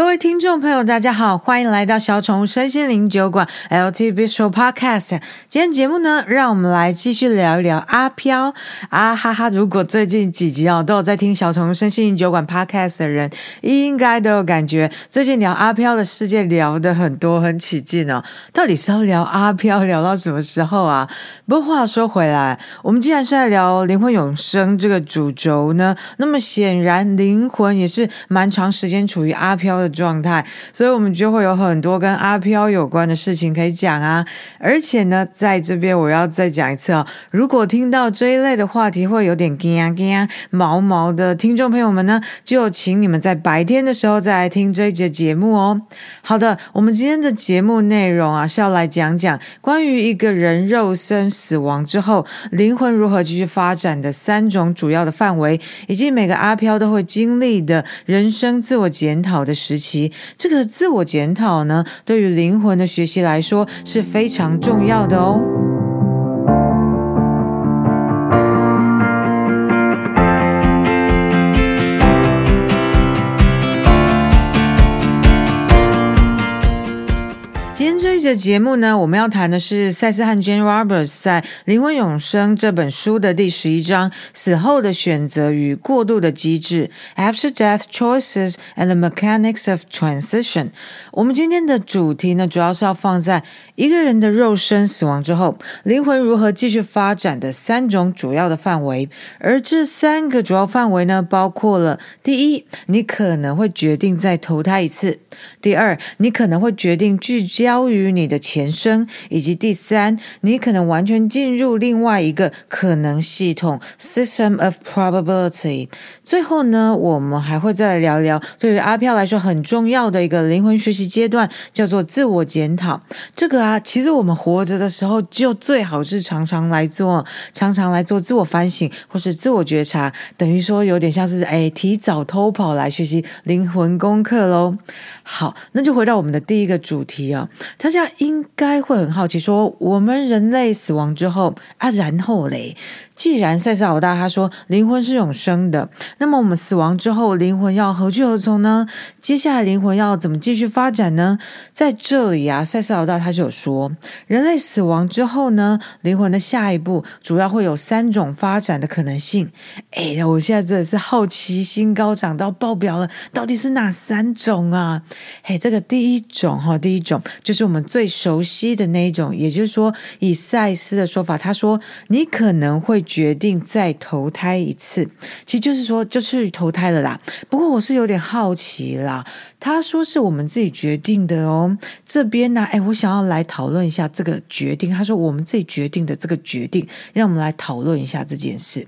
各位听众朋友，大家好，欢迎来到小宠物身心灵酒馆 LT Bistro Podcast。今天节目呢，让我们来继续聊一聊阿飘啊哈哈！如果最近几集哦都有在听小宠物身心灵酒馆 Podcast 的人，应该都有感觉，最近聊阿飘的世界聊得很多，很起劲哦。到底是要聊阿飘聊到什么时候啊？不过话说回来，我们既然是在聊灵魂永生这个主轴呢，那么显然灵魂也是蛮长时间处于阿飘的状态，所以我们就会有很多跟阿飘有关的事情可以讲啊。而且呢，在这边我要再讲一次哦，如果听到这一类的话题会有点惊啊惊啊毛毛的听众朋友们呢，就请你们在白天的时候再来听这一节节目哦。好的，我们今天的节目内容啊是要来讲讲关于一个人肉身死亡之后，灵魂如何继续发展的三种主要的范围，以及每个阿飘都会经历的人生自我检讨的时时期，这个自我检讨呢，对于灵魂的学习来说是非常重要的哦。这节目呢，我们要谈的是赛斯和 Jane Roberts 在《灵魂永生》这本书的第十一章“死后的选择与过渡的机制 ”（After Death Choices and the Mechanics of Transition）。我们今天的主题呢，主要是要放在一个人的肉身死亡之后，灵魂如何继续发展的三种主要的范围。而这三个主要范围呢，包括了：第一，你可能会决定再投胎一次；第二，你可能会决定聚焦于你。的前身，以及第三，你可能完全进入另外一个可能系统 （system of probability）。最后呢，我们还会再来聊聊对于阿飘来说很重要的一个灵魂学习阶段，叫做自我检讨。这个啊，其实我们活着的时候就最好是常常来做，常常来做自我反省或是自我觉察，等于说有点像是哎提早偷跑来学习灵魂功课喽。好，那就回到我们的第一个主题啊，大家应该会很好奇，说我们人类死亡之后啊，然后嘞？既然赛斯老大他说灵魂是永生的，那么我们死亡之后灵魂要何去何从呢？接下来灵魂要怎么继续发展呢？在这里啊，赛斯老大他就有说，人类死亡之后呢，灵魂的下一步主要会有三种发展的可能性。哎，我现在真的是好奇心高涨到爆表了，到底是哪三种啊？嘿，这个第一种哈，第一种就是我们最熟悉的那一种，也就是说，以赛斯的说法，他说你可能会。决定再投胎一次，其实就是说就是投胎了啦。不过我是有点好奇啦。他说是我们自己决定的哦。这边呢，哎，我想要来讨论一下这个决定。他说我们自己决定的这个决定，让我们来讨论一下这件事。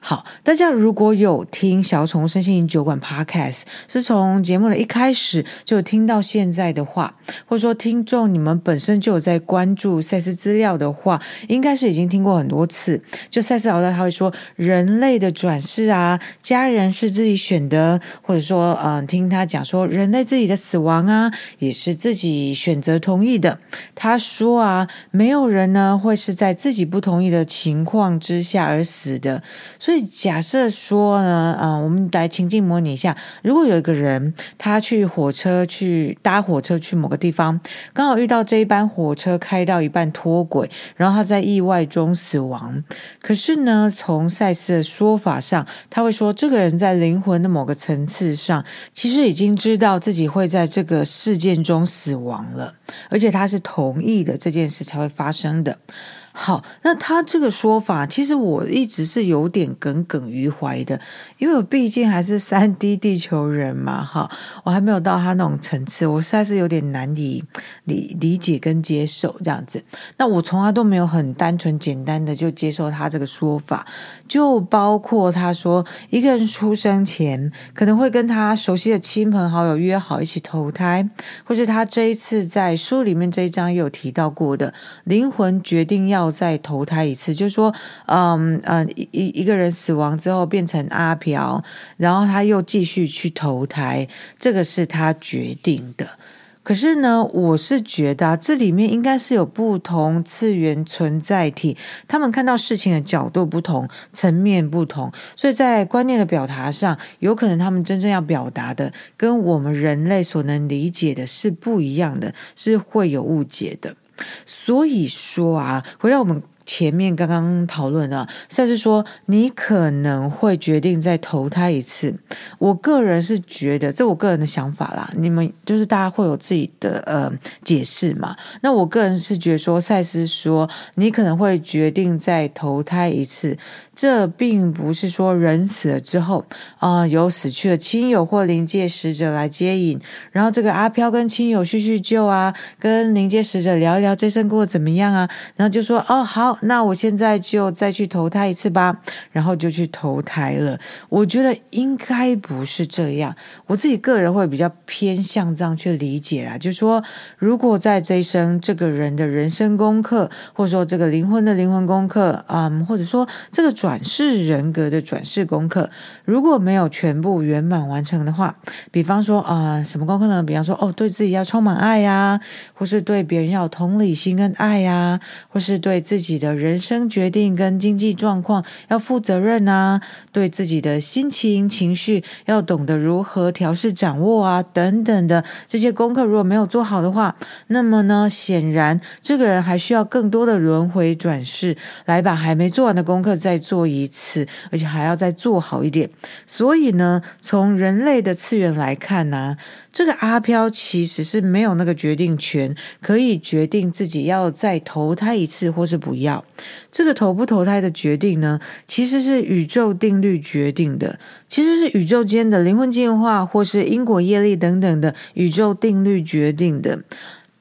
好，大家如果有听小宠物身心灵酒馆 Podcast，是从节目的一开始就听到现在的话，或者说听众你们本身就有在关注赛斯资料的话，应该是已经听过很多次。就赛斯老大他会说，人类的转世啊，家人是自己选的，或者说，嗯，听他讲说，人在自己的死亡啊，也是自己选择同意的。他说啊，没有人呢会是在自己不同意的情况之下而死的，所以。假设说呢，嗯，我们来情境模拟一下，如果有一个人他去火车去搭火车去某个地方，刚好遇到这一班火车开到一半脱轨，然后他在意外中死亡。可是呢，从赛斯的说法上，他会说这个人在灵魂的某个层次上，其实已经知道自己会在这个事件中死亡了，而且他是同意的这件事才会发生的。好，那他这个说法，其实我一直是有点耿耿于怀的，因为我毕竟还是三 D 地球人嘛，哈，我还没有到他那种层次，我实在是有点难以理理解跟接受这样子。那我从来都没有很单纯简单的就接受他这个说法，就包括他说一个人出生前可能会跟他熟悉的亲朋好友约好一起投胎，或者他这一次在书里面这一章也有提到过的灵魂决定要。再投胎一次，就是说，嗯嗯，一一个人死亡之后变成阿飘，然后他又继续去投胎，这个是他决定的。可是呢，我是觉得，这里面应该是有不同次元存在体，他们看到事情的角度不同，层面不同，所以在观念的表达上，有可能他们真正要表达的，跟我们人类所能理解的是不一样的，是会有误解的。所以说啊，回到我们。前面刚刚讨论了，赛斯说你可能会决定再投胎一次。我个人是觉得，这我个人的想法啦。你们就是大家会有自己的呃解释嘛。那我个人是觉得说，赛斯说你可能会决定再投胎一次。这并不是说人死了之后啊、有死去的亲友或灵界使者来接引，然后这个阿飘跟亲友叙叙旧啊，跟灵界使者聊一聊这生过得怎么样啊，然后就说哦好，那我现在就再去投胎一次吧，然后就去投胎了。我觉得应该不是这样，我自己个人会比较偏向这样去理解啦，就是说如果在这一生这个人的人生功课，或者说这个灵魂的灵魂功课，嗯，或者说这个。转世人格的转世功课，如果没有全部圆满完成的话，比方说啊、什么功课呢？比方说，哦，对自己要充满爱呀，或是对别人要有同理心跟爱呀，或是对自己的人生决定跟经济状况要负责任啊，对自己的心情情绪要懂得如何调试掌握啊，等等的这些功课，如果没有做好的话，那么呢，显然这个人还需要更多的轮回转世来把还没做完的功课再做。一次，而且还要再做好一点。所以呢，从人类的次元来看呢、这个阿飘其实是没有那个决定权，可以决定自己要再投胎一次，或是不要。这个投不投胎的决定呢，其实是宇宙定律决定的，其实是宇宙间的灵魂进化，或是因果业力等等的宇宙定律决定的。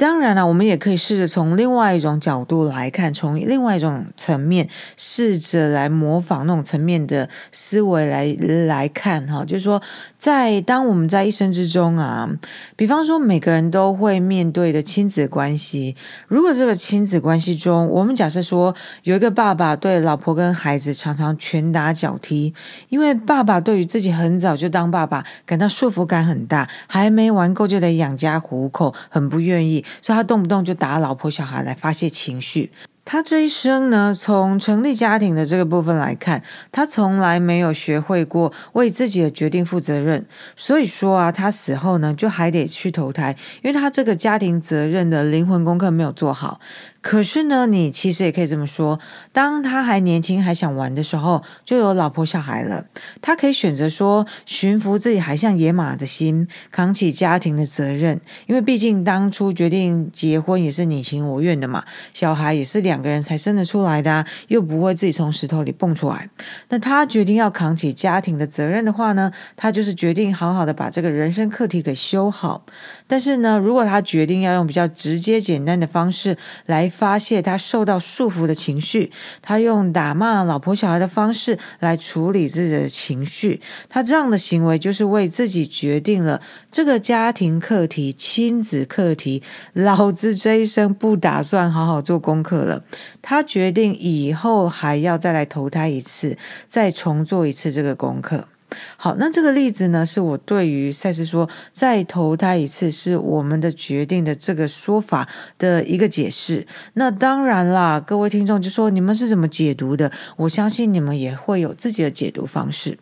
当然了，我们也可以试着从另外一种角度来看，从另外一种层面试着来模仿那种层面的思维来来看哈，就是说，在当我们在一生之中啊，比方说每个人都会面对的亲子关系，如果这个亲子关系中，我们假设说有一个爸爸对老婆跟孩子常常拳打脚踢，因为爸爸对于自己很早就当爸爸感到束缚感很大，还没玩够就得养家糊口，很不愿意。所以他动不动就打老婆小孩来发泄情绪。他这一生呢，从成立家庭的这个部分来看，他从来没有学会过为自己的决定负责任。所以说啊，他死后呢，就还得去投胎，因为他这个家庭责任的灵魂功课没有做好。可是呢，你其实也可以这么说：当他还年轻、还想玩的时候，就有老婆、小孩了。他可以选择说，驯服自己还像野马的心，扛起家庭的责任。因为毕竟当初决定结婚也是你情我愿的嘛，小孩也是两两个人才生得出来的，又不会自己从石头里蹦出来。那他决定要扛起家庭的责任的话呢，他就是决定好好的把这个人生课题给修好。但是呢，如果他决定要用比较直接、简单的方式来发泄他受到束缚的情绪，他用打骂老婆小孩的方式来处理自己的情绪，他这样的行为就是为自己决定了这个家庭课题、亲子课题，老子这一生不打算好好做功课了。他决定以后还要再来投胎一次，再重做一次这个功课。好，那这个例子呢，是我对于赛斯说再投胎一次是我们的决定的这个说法的一个解释。那当然啦，各位听众就说你们是怎么解读的？我相信你们也会有自己的解读方式。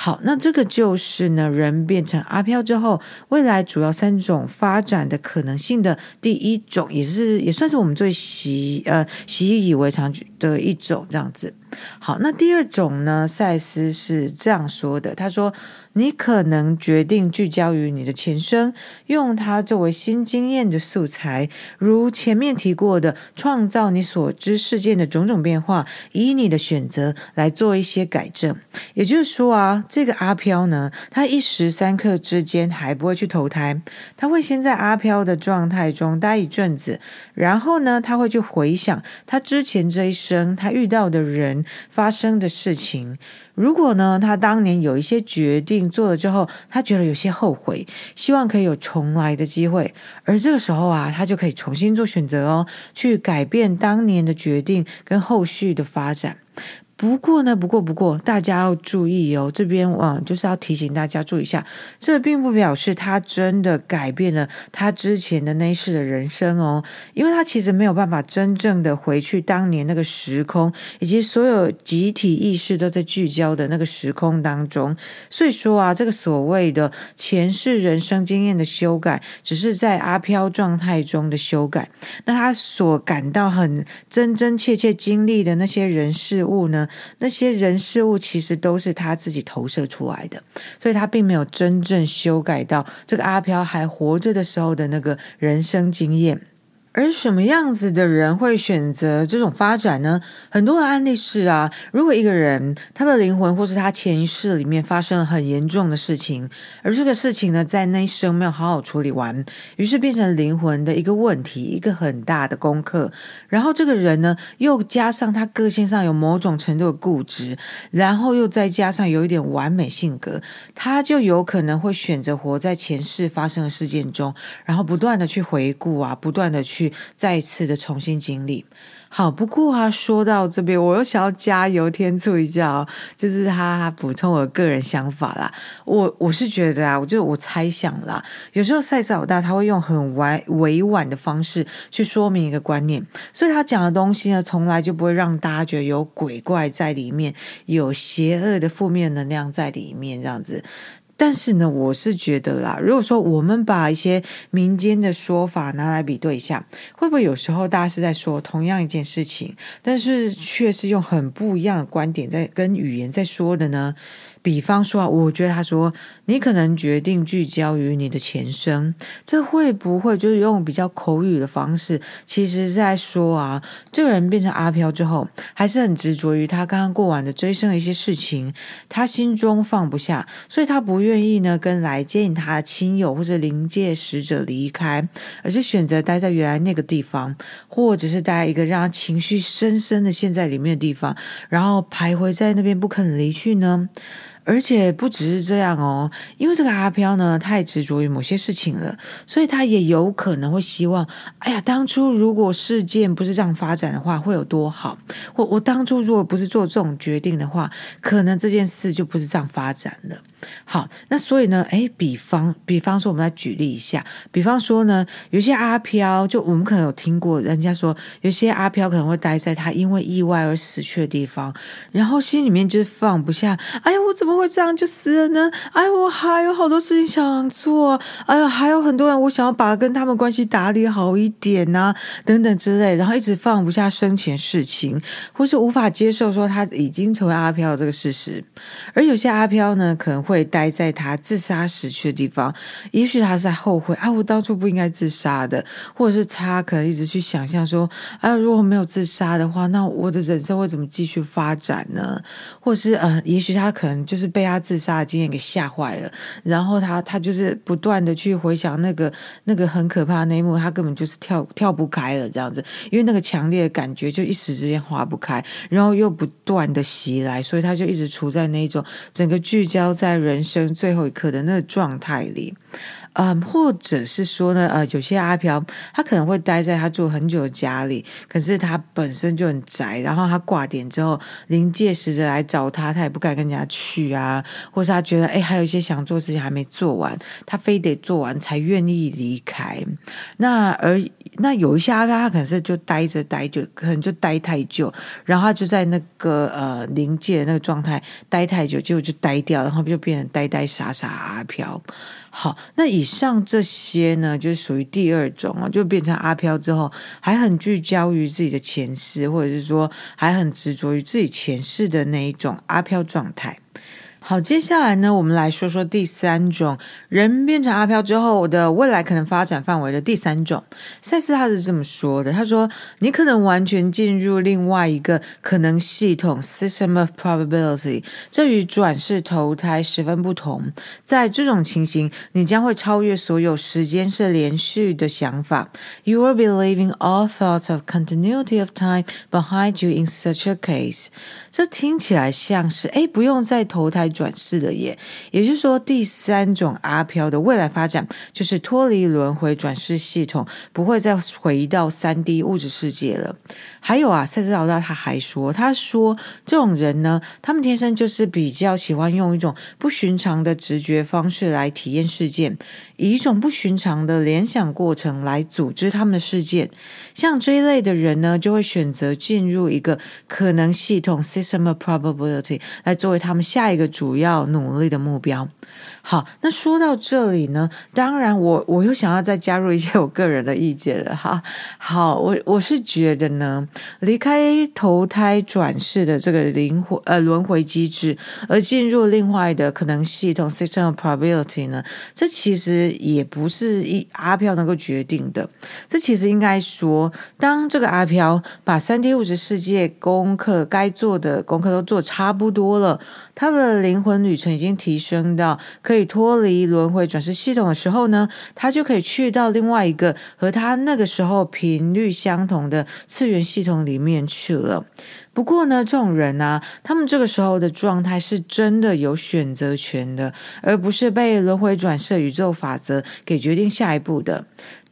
好，那这个就是呢，人变成阿飘之后，未来主要三种发展的可能性的第一种，也是也算是我们最习呃习以为常的一种这样子。好，那第二种呢，赛斯是这样说的，他说。你可能决定聚焦于你的前生，用它作为新经验的素材，如前面提过的，创造你所知事件的种种变化，以你的选择来做一些改正。也就是说啊，这个阿飘呢，他一时三刻之间还不会去投胎，他会先在阿飘的状态中待一阵子，然后呢，他会去回想他之前这一生他遇到的人发生的事情。如果呢，他当年有一些决定做了之后，他觉得有些后悔，希望可以有重来的机会，而这个时候啊，他就可以重新做选择哦，去改变当年的决定跟后续的发展。不过呢，不过不过，大家要注意哦，这边嗯，就是要提醒大家注意一下，这并不表示他真的改变了他之前的那一世的人生哦，因为他其实没有办法真正的回去当年那个时空，以及所有集体意识都在聚焦的那个时空当中。所以说啊，这个所谓的前世人生经验的修改，只是在阿飘状态中的修改。那他所感到很真真切切经历的那些人事物呢？那些人事物其实都是他自己投射出来的，所以他并没有真正修改到这个阿飘还活着的时候的那个人生经验。而什么样子的人会选择这种发展呢？很多的案例是啊，如果一个人他的灵魂或是他前世里面发生了很严重的事情，而这个事情呢，在那一生没有好好处理完，于是变成灵魂的一个问题，一个很大的功课。然后这个人呢，又加上他个性上有某种程度的固执，然后又再加上有一点完美性格，他就有可能会选择活在前世发生的事件中，然后不断的去回顾啊，不断的去。再次的重新经历，好。不过啊，说到这边，我又想要加油添醋一下哦，就是他补充我个人想法啦。我我是觉得啊，我就我猜想啦，有时候赛斯老大他会用很委委婉的方式去说明一个观念，所以他讲的东西呢，从来就不会让大家觉得有鬼怪在里面，有邪恶的负面能量在里面这样子。但是呢，我是觉得啦，如果说我们把一些民间的说法拿来比对一下，会不会有时候大家是在说同样一件事情，但是却是用很不一样的观点在跟语言在说的呢？比方说啊，我觉得他说你可能决定聚焦于你的前生，这会不会就是用比较口语的方式，其实是在说啊，这个人变成阿飘之后，还是很执着于他刚刚过完的追生的一些事情，他心中放不下，所以他不愿意呢跟来接他的亲友或者灵界使者离开，而是选择待在原来那个地方，或者是待在一个让他情绪深深的陷在里面的地方，然后徘徊在那边不肯离去呢？而且不只是这样哦，因为这个阿飘呢太执着于某些事情了，所以他也有可能会希望，哎呀，当初如果事件不是这样发展的话，会有多好？我我当初如果不是做这种决定的话，可能这件事就不是这样发展了。好，那所以呢，诶，比方比方说，我们来举例一下，比方说呢，有些阿飘，就我们可能有听过人家说，有些阿飘可能会待在他因为意外而死去的地方，然后心里面就是放不下，哎呀，我怎么会这样就死了呢？哎，我还有好多事情想做，哎呀，还有很多人我想要把跟他们关系打理好一点呐、等等之类，然后一直放不下生前事情，或是无法接受说他已经成为阿飘这个事实，而有些阿飘呢，可能。会待在他自杀死去的地方，也许他是在后悔啊，我当初不应该自杀的，或者是他可能一直去想象说，啊，如果没有自杀的话，那我的人生会怎么继续发展呢？或者是呃，也许他可能就是被他自杀的经验给吓坏了，然后他他就是不断的去回想那个那个很可怕的那一幕，他根本就是跳跳不开了这样子，因为那个强烈的感觉就一时之间划不开，然后又不断的袭来，所以他就一直处在那种整个聚焦在。人生最后一刻的那个状态里，嗯，或者是说呢，呃，有些阿飘他可能会待在他住很久的家里，可是他本身就很宅，然后他挂点之后，灵界使者来找他，他也不敢跟人家去啊，或是他觉得哎，还有一些想做事情还没做完，他非得做完才愿意离开。那而那有一些阿飘，他可能是就待着待久，可能就待太久，然后他就在那个呃灵界的那个状态待太久，结果就呆掉，然后就变成呆呆傻傻阿飘。好，那以上这些呢，就是属于第二种啊，就变成阿飘之后，还很聚焦于自己的前世，或者是说还很执着于自己前世的那一种阿飘状态。好，接下来呢，我们来说说第三种人变成阿飘之后的未来可能发展范围的第三种。赛斯他是这么说的，他说：“你可能完全进入另外一个可能系统 （system of probability），这与转世投胎十分不同。在这种情形，你将会超越所有时间是连续的想法。You will be leaving all thoughts of continuity of time behind you in such a case。”这听起来像是哎，不用再投胎。转世了耶。也就是说，第三种阿飘的未来发展就是脱离轮回转世系统，不会再回到三 D 物质世界了。还有啊，赛斯老大他还说，他说这种人呢，他们天生就是比较喜欢用一种不寻常的直觉方式来体验事件，以一种不寻常的联想过程来组织他们的事件。像这一类的人呢，就会选择进入一个可能系统 （system of probability） 来作为他们下一个主要努力的目标。好，那说到这里呢，当然我我又想要再加入一些我个人的意见了哈。好，我我是觉得呢，离开投胎转世的这个灵魂呃轮回机制，而进入另外的可能系统 （system of probability） 呢，这其实也不是一阿飘能够决定的。这其实应该说，当这个阿飘把三 D 物质世界功课该做的功课都做差不多了，他的灵魂旅程已经提升到。可以以脱离轮回转世系统的时候呢，他就可以去到另外一个和他那个时候频率相同的次元系统里面去了。不过呢，这种人呢，他们这个时候的状态是真的有选择权的，而不是被轮回转世宇宙法则给决定下一步的。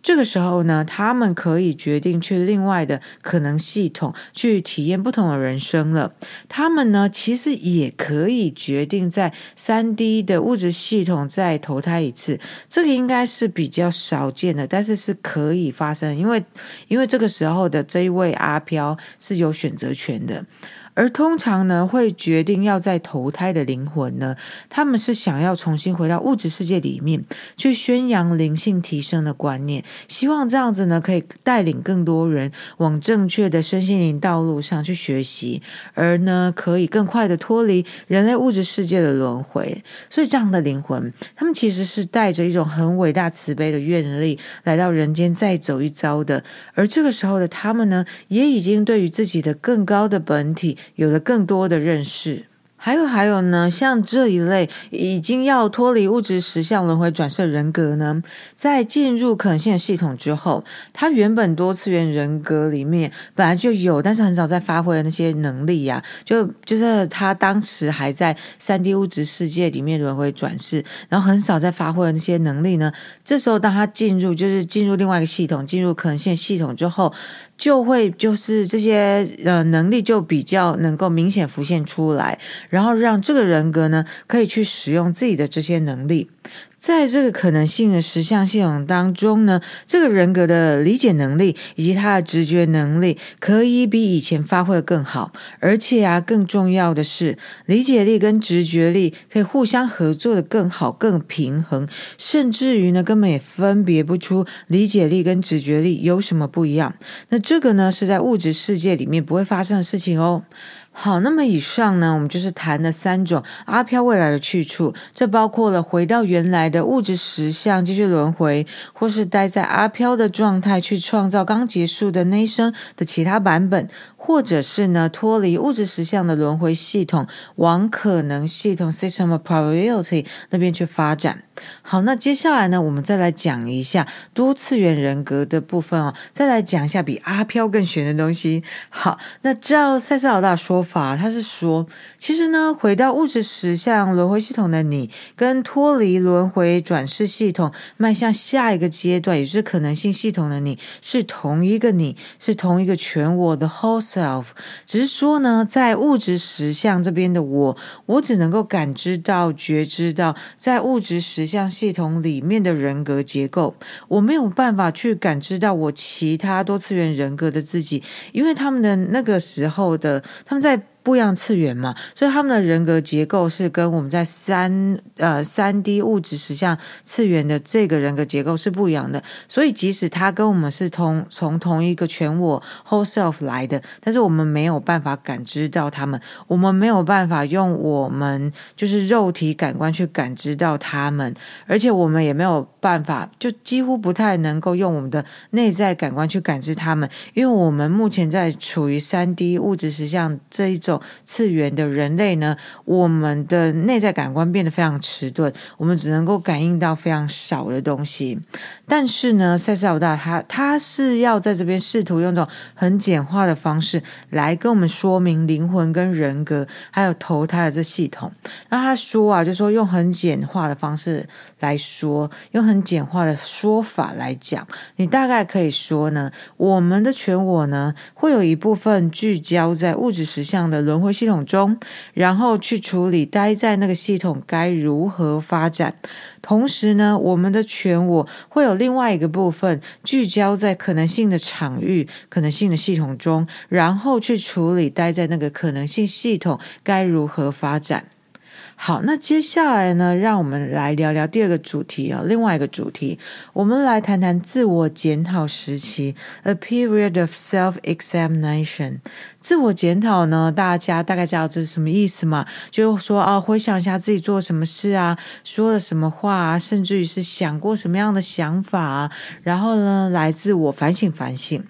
这个时候呢，他们可以决定去另外的可能系统去体验不同的人生了。他们呢，其实也可以决定在三 D 的物质系统再投胎一次。这个应该是比较少见的，但是是可以发生，因为因为这个时候的这一位阿飘是有选择权的。而通常呢，会决定要再投胎的灵魂呢，他们是想要重新回到物质世界里面，去宣扬灵性提升的观念，希望这样子呢，可以带领更多人往正确的身心灵道路上去学习，而呢，可以更快的脱离人类物质世界的轮回。所以，这样的灵魂，他们其实是带着一种很伟大慈悲的愿力来到人间再走一遭的。而这个时候的他们呢，也已经对于自己的更高的本体。有了更多的认识。还有还有呢，像这一类已经要脱离物质实相轮回转世人格呢，在进入可能性的系统之后，他原本多次元人格里面本来就有，但是很少在发挥的那些能力呀、就就是他当时还在三 D 物质世界里面轮回转世，然后很少在发挥的那些能力呢，这时候当他进入就是进入另外一个系统，进入可能性系统之后，就会就是这些呃能力就比较能够明显浮现出来。然后让这个人格呢，可以去使用自己的这些能力。在这个可能性的实相系统当中呢，这个人格的理解能力以及他的直觉能力可以比以前发挥得更好，而且啊，更重要的是，理解力跟直觉力可以互相合作得更好、更平衡，甚至于呢，根本也分别不出理解力跟直觉力有什么不一样。那这个呢，是在物质世界里面不会发生的事情哦。好，那么以上呢，我们就是谈了三种阿飘未来的去处，这包括了回到原来的物质实相继续轮回，或是待在阿飘的状态去创造刚结束的那一生的其他版本。或者是呢，脱离物质实相的轮回系统，往可能系统 （system of probability） 那边去发展。好，那接下来呢，我们再来讲一下多次元人格的部分哦，再来讲一下比阿飘更玄的东西。好，那照赛斯老大说法，他是说，其实呢，回到物质实相轮回系统的你，跟脱离轮回转世系统，迈向下一个阶段，也就是可能性系统的你，是同一个你，是同一个全我的 whole self，。只是说呢，在物质实相这边的我，我只能够感知到、觉知到，在物质实像系统里面的人格结构，我没有办法去感知到我其他多次元人格的自己，因为他们的那个时候的他们在。不一样次元嘛，所以他们的人格结构是跟我们在三呃三 D 物质实像次元的这个人格结构是不一样的。所以即使他跟我们是同从同一个全我 whole self 来的，但是我们没有办法感知到他们，我们没有办法用我们就是肉体感官去感知到他们，而且我们也没有办法，就几乎不太能够用我们的内在感官去感知他们，因为我们目前在处于三 D 物质实像这一种。次元的人类呢，我们的内在感官变得非常迟钝，我们只能够感应到非常少的东西。但是呢，赛斯老大他他是要在这边试图用这种很简化的方式来跟我们说明灵魂跟人格还有投胎的这系统。那他说啊，就说用很简化的方式来说，用很简化的说法来讲，你大概可以说呢，我们的全我呢，会有一部分聚焦在物质实相的轮回系统中，然后去处理待在那个系统该如何发展。同时呢，我们的全我会有另外一个部分聚焦在可能性的场域、可能性的系统中，然后去处理待在那个可能性系统该如何发展。好，那接下来呢，让我们来聊聊第二个主题啊，另外一个主题，我们来谈谈自我检讨时期，a period of self-examination。自我检讨呢，大家大概知道这是什么意思嘛？就是说啊，回想一下自己做什么事啊，说了什么话啊，甚至于是想过什么样的想法啊，然后呢，来自我反省反省。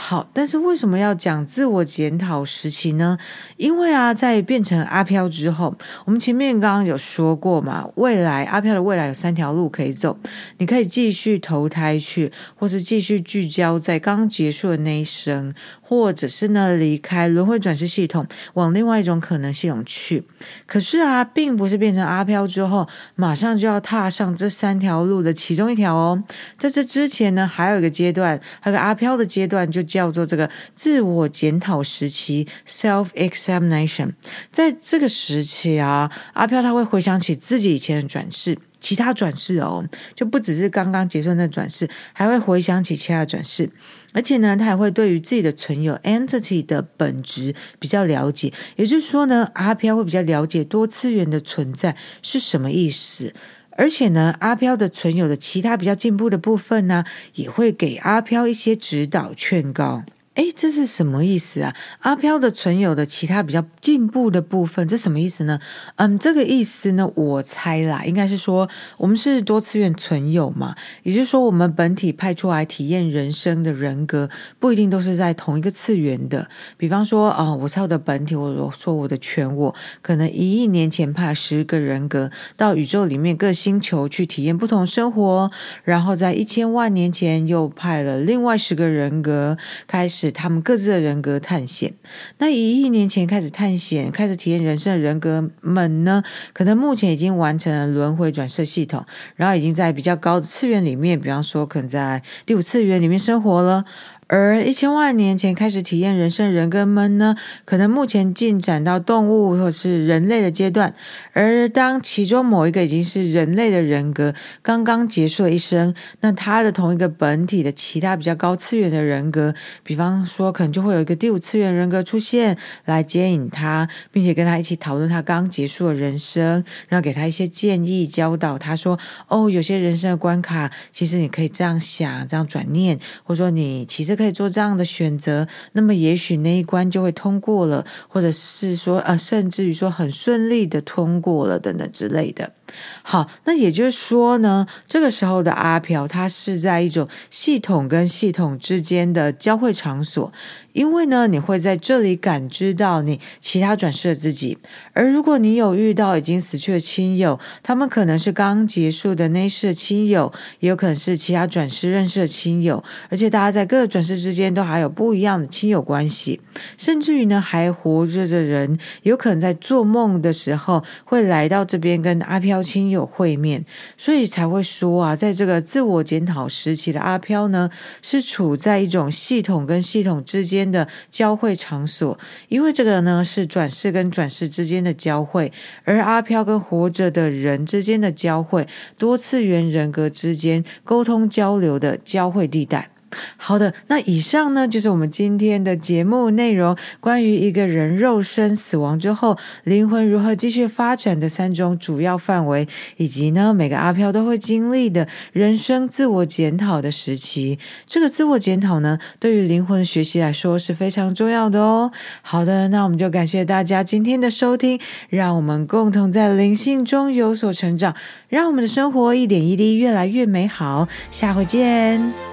好，但是为什么要讲自我检讨时期呢？因为啊，在变成阿飘之后，我们前面刚刚有说过嘛，未来阿飘的未来有三条路可以走，你可以继续投胎去，或是继续聚焦在刚结束的那一生，或者是呢离开。轮回转世系统，往另外一种可能系统去。可是啊，并不是变成阿飘之后，马上就要踏上这三条路的其中一条哦。在这之前呢，还有一个阶段，还有个阿飘的阶段，就叫做这个自我检讨时期 （self-examination）。在这个时期啊，阿飘他会回想起自己以前的转世。其他转世哦，就不只是刚刚结束的那转世，还会回想起其他转世，而且呢，他还会对于自己的存有 entity 的本质比较了解。也就是说呢，阿飘会比较了解多次元的存在是什么意思，而且呢，阿飘的存有的其他比较进步的部分呢，也会给阿飘一些指导劝告。哎，这是什么意思啊？阿飘的存有的其他比较进步的部分，这什么意思呢？嗯，这个意思呢，我猜啦，应该是说我们是多次元存有嘛，也就是说，我们本体派出来体验人生的人格，不一定都是在同一个次元的。比方说，啊、我猜我的本体，我说我的全我，可能一亿年前派十个人格到宇宙里面各星球去体验不同生活，然后在一千万年前又派了另外十个人格开始。他们各自的人格探险，那一亿年前开始探险、开始体验人生的人格们呢，可能目前已经完成了轮回转世系统，然后已经在比较高的次元里面，比方说可能在第五次元里面生活了。而一千万年前开始体验人生人格们呢，可能目前进展到动物或是人类的阶段。而当其中某一个已经是人类的人格刚刚结束了一生，那他的同一个本体的其他比较高次元的人格，比方说可能就会有一个第五次元人格出现来接引他，并且跟他一起讨论他刚结束的人生，然后给他一些建议，教导他说：“哦，有些人生的关卡，其实你可以这样想，这样转念，或者说你其实。”可以做这样的选择，那么也许那一关就会通过了，或者是说，啊，甚至于说很顺利的通过了等等之类的。好，那也就是说呢，这个时候的阿飘，它是在一种系统跟系统之间的交汇场所，因为呢，你会在这里感知到你其他转世的自己。而如果你有遇到已经死去的亲友，他们可能是刚结束的那世的亲友，也有可能是其他转世认识的亲友，而且大家在各个转世之间都还有不一样的亲友关系，甚至于呢，还活着的人，有可能在做梦的时候会来到这边跟阿飘。亲友会面，所以才会说啊，在这个自我检讨时期的阿飘呢，是处在一种系统跟系统之间的交汇场所，因为这个呢是转世跟转世之间的交汇，而阿飘跟活着的人之间的交汇，多次元人格之间沟通交流的交汇地带。好的，那以上呢就是我们今天的节目内容，关于一个人肉身死亡之后，灵魂如何继续发展的三种主要范围，以及呢每个阿飘都会经历的人生自我检讨的时期。这个自我检讨呢，对于灵魂学习来说是非常重要的哦。好的，那我们就感谢大家今天的收听，让我们共同在灵性中有所成长，让我们的生活一点一滴越来越美好。下回见。